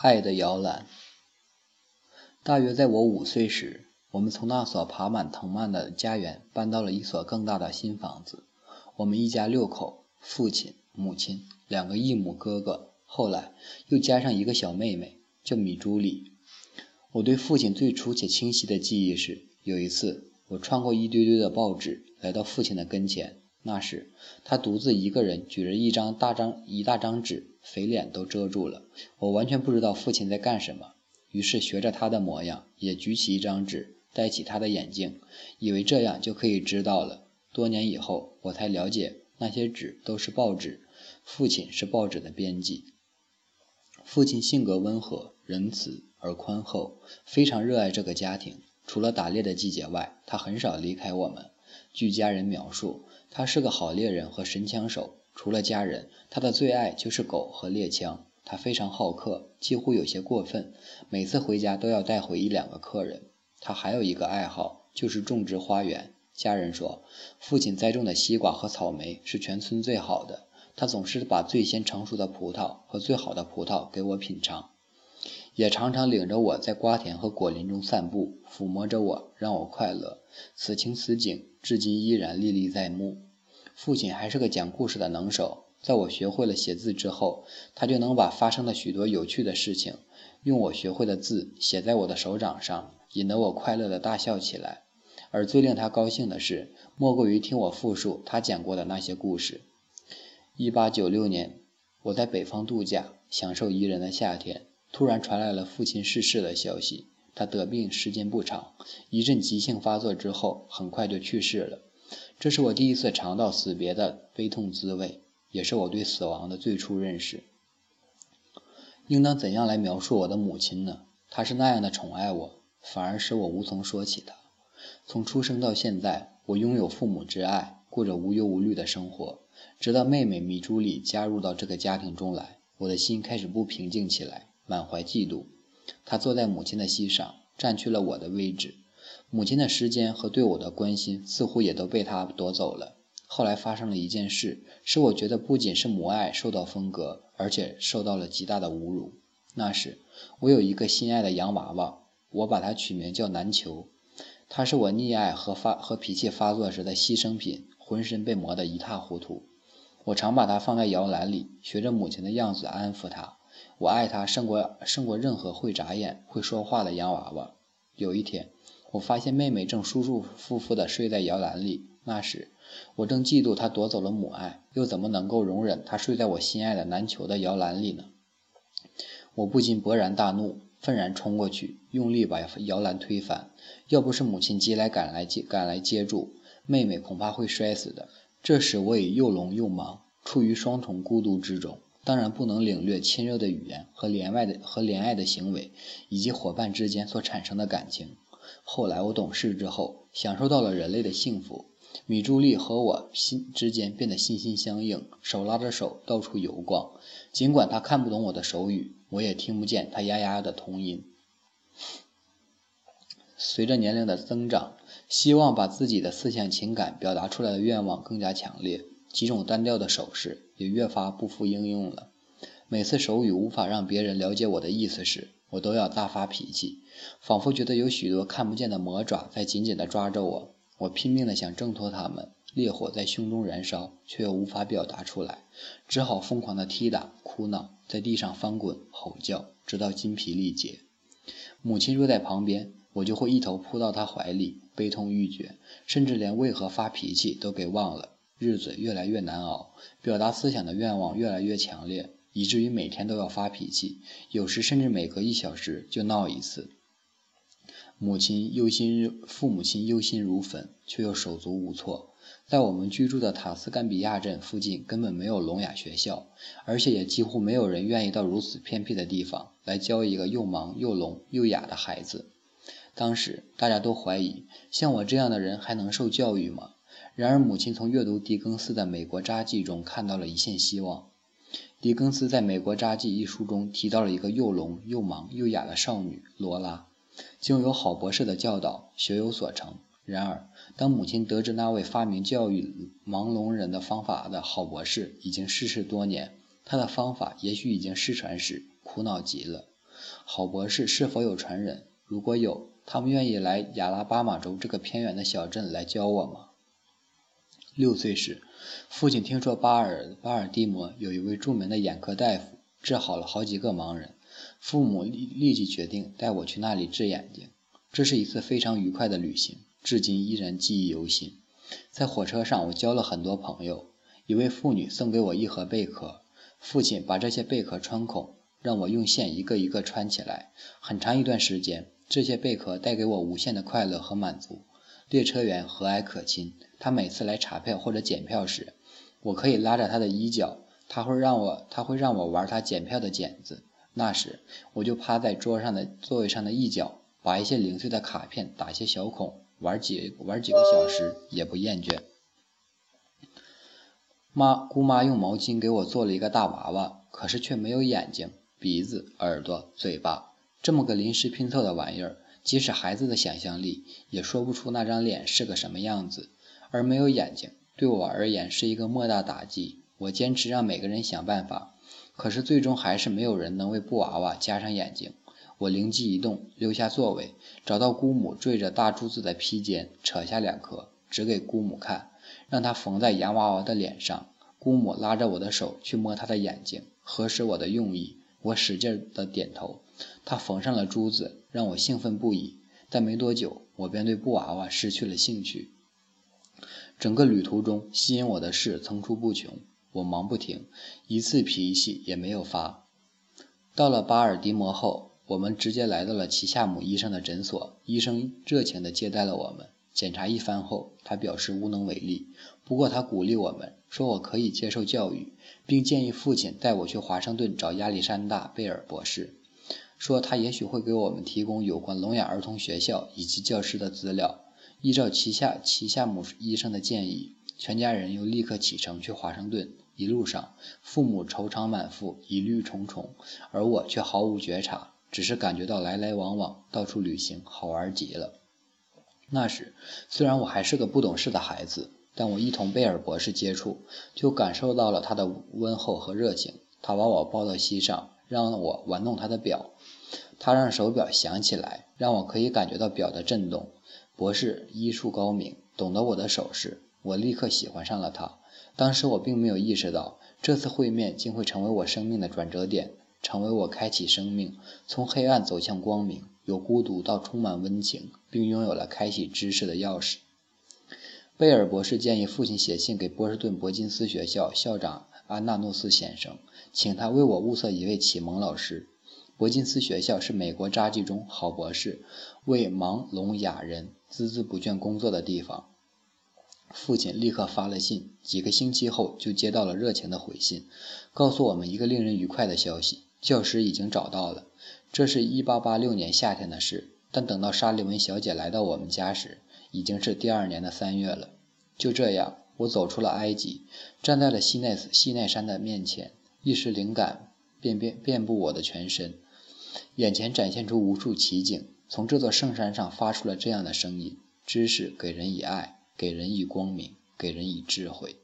爱的摇篮。大约在我五岁时，我们从那所爬满藤蔓的家园搬到了一所更大的新房子。我们一家六口，父亲、母亲、两个异母哥哥，后来又加上一个小妹妹，叫米朱里。我对父亲最初且清晰的记忆是，有一次我穿过一堆堆的报纸，来到父亲的跟前。那时，他独自一个人举着一张大张一大张纸，肥脸都遮住了。我完全不知道父亲在干什么，于是学着他的模样，也举起一张纸，戴起他的眼镜，以为这样就可以知道了。多年以后，我才了解，那些纸都是报纸，父亲是报纸的编辑。父亲性格温和、仁慈而宽厚，非常热爱这个家庭。除了打猎的季节外，他很少离开我们。据家人描述。他是个好猎人和神枪手。除了家人，他的最爱就是狗和猎枪。他非常好客，几乎有些过分，每次回家都要带回一两个客人。他还有一个爱好，就是种植花园。家人说，父亲栽种的西瓜和草莓是全村最好的。他总是把最先成熟的葡萄和最好的葡萄给我品尝，也常常领着我在瓜田和果林中散步，抚摸着我，让我快乐。此情此景。至今依然历历在目。父亲还是个讲故事的能手，在我学会了写字之后，他就能把发生的许多有趣的事情，用我学会的字写在我的手掌上，引得我快乐的大笑起来。而最令他高兴的事，莫过于听我复述他讲过的那些故事。一八九六年，我在北方度假，享受宜人的夏天，突然传来了父亲逝世的消息。他得病时间不长，一阵急性发作之后，很快就去世了。这是我第一次尝到死别的悲痛滋味，也是我对死亡的最初认识。应当怎样来描述我的母亲呢？她是那样的宠爱我，反而使我无从说起她。从出生到现在，我拥有父母之爱，过着无忧无虑的生活。直到妹妹米朱里加入到这个家庭中来，我的心开始不平静起来，满怀嫉妒。他坐在母亲的膝上，占据了我的位置。母亲的时间和对我的关心似乎也都被他夺走了。后来发生了一件事，使我觉得不仅是母爱受到分割，而且受到了极大的侮辱。那时，我有一个心爱的洋娃娃，我把它取名叫南球。它是我溺爱和发和脾气发作时的牺牲品，浑身被磨得一塌糊涂。我常把它放在摇篮里，学着母亲的样子安抚它。我爱它胜过胜过任何会眨眼、会说话的洋娃娃。有一天，我发现妹妹正舒舒服服地睡在摇篮里。那时，我正嫉妒她夺走了母爱，又怎么能够容忍她睡在我心爱的篮球的摇篮里呢？我不禁勃然大怒，愤然冲过去，用力把摇篮推翻。要不是母亲急来赶来接赶来接住，妹妹恐怕会摔死的。这时，我已又聋又盲，处于双重孤独之中。当然不能领略亲热的语言和怜爱的和怜爱的行为，以及伙伴之间所产生的感情。后来我懂事之后，享受到了人类的幸福。米朱丽和我心之间变得心心相印，手拉着手到处游逛。尽管她看不懂我的手语，我也听不见她呀呀的童音。随着年龄的增长，希望把自己的思想情感表达出来的愿望更加强烈。几种单调的手势也越发不复应用了。每次手语无法让别人了解我的意思时，我都要大发脾气，仿佛觉得有许多看不见的魔爪在紧紧地抓着我。我拼命地想挣脱它们，烈火在胸中燃烧，却又无法表达出来，只好疯狂地踢打、哭闹，在地上翻滚、吼叫，直到筋疲力竭。母亲若在旁边，我就会一头扑到她怀里，悲痛欲绝，甚至连为何发脾气都给忘了。日子越来越难熬，表达思想的愿望越来越强烈，以至于每天都要发脾气，有时甚至每隔一小时就闹一次。母亲忧心，父母亲忧心如焚，却又手足无措。在我们居住的塔斯干比亚镇附近，根本没有聋哑学校，而且也几乎没有人愿意到如此偏僻的地方来教一个又盲又聋又哑的孩子。当时大家都怀疑，像我这样的人还能受教育吗？然而，母亲从阅读狄更斯的《美国札记》中看到了一线希望。狄更斯在《美国札记》一书中提到了一个又聋又盲又哑的少女罗拉，经由好博士的教导，学有所成。然而，当母亲得知那位发明教育盲聋人的方法的好博士已经逝世多年，他的方法也许已经失传时，苦恼极了。郝博士是否有传人？如果有，他们愿意来亚拉巴马州这个偏远的小镇来教我吗？六岁时，父亲听说巴尔巴尔的摩有一位著名的眼科大夫，治好了好几个盲人，父母立立即决定带我去那里治眼睛。这是一次非常愉快的旅行，至今依然记忆犹新。在火车上，我交了很多朋友。一位妇女送给我一盒贝壳，父亲把这些贝壳穿孔，让我用线一个一个穿起来。很长一段时间，这些贝壳带给我无限的快乐和满足。列车员和蔼可亲，他每次来查票或者检票时，我可以拉着他的衣角，他会让我他会让我玩他检票的剪子。那时，我就趴在桌上的座位上的一角。把一些零碎的卡片打些小孔，玩几玩几个小时也不厌倦。妈姑妈用毛巾给我做了一个大娃娃，可是却没有眼睛、鼻子、耳朵、嘴巴，这么个临时拼凑的玩意儿，即使孩子的想象力也说不出那张脸是个什么样子。而没有眼睛对我而言是一个莫大打击。我坚持让每个人想办法，可是最终还是没有人能为布娃娃加上眼睛。我灵机一动，溜下座位，找到姑母缀着大珠子的披肩，扯下两颗，指给姑母看，让她缝在洋娃娃的脸上。姑母拉着我的手去摸她的眼睛，核实我的用意。我使劲的点头。他缝上了珠子，让我兴奋不已。但没多久，我便对布娃娃失去了兴趣。整个旅途中，吸引我的事层出不穷，我忙不停，一次脾气也没有发。到了巴尔的摩后。我们直接来到了齐夏姆医生的诊所，医生热情地接待了我们。检查一番后，他表示无能为力。不过他鼓励我们，说我可以接受教育，并建议父亲带我去华盛顿找亚历山大·贝尔博士，说他也许会给我们提供有关聋哑儿童学校以及教师的资料。依照齐夏齐夏姆医生的建议，全家人又立刻启程去华盛顿。一路上，父母愁肠满腹，疑虑重重，而我却毫无觉察。只是感觉到来来往往，到处旅行，好玩极了。那时，虽然我还是个不懂事的孩子，但我一同贝尔博士接触，就感受到了他的温厚和热情。他把我抱到膝上，让我玩弄他的表。他让手表响起来，让我可以感觉到表的震动。博士医术高明，懂得我的手势，我立刻喜欢上了他。当时我并没有意识到，这次会面竟会成为我生命的转折点。成为我开启生命，从黑暗走向光明，由孤独到充满温情，并拥有了开启知识的钥匙。贝尔博士建议父亲写信给波士顿伯金斯学校校长安纳诺斯先生，请他为我物色一位启蒙老师。伯金斯学校是美国札记中好博士为盲聋哑人孜孜不倦工作的地方。父亲立刻发了信，几个星期后就接到了热情的回信，告诉我们一个令人愉快的消息。教师已经找到了，这是一八八六年夏天的事。但等到沙利文小姐来到我们家时，已经是第二年的三月了。就这样，我走出了埃及，站在了西奈斯西奈山的面前，一时灵感遍遍遍布我的全身，眼前展现出无数奇景。从这座圣山上发出了这样的声音：知识给人以爱，给人以光明，给人以智慧。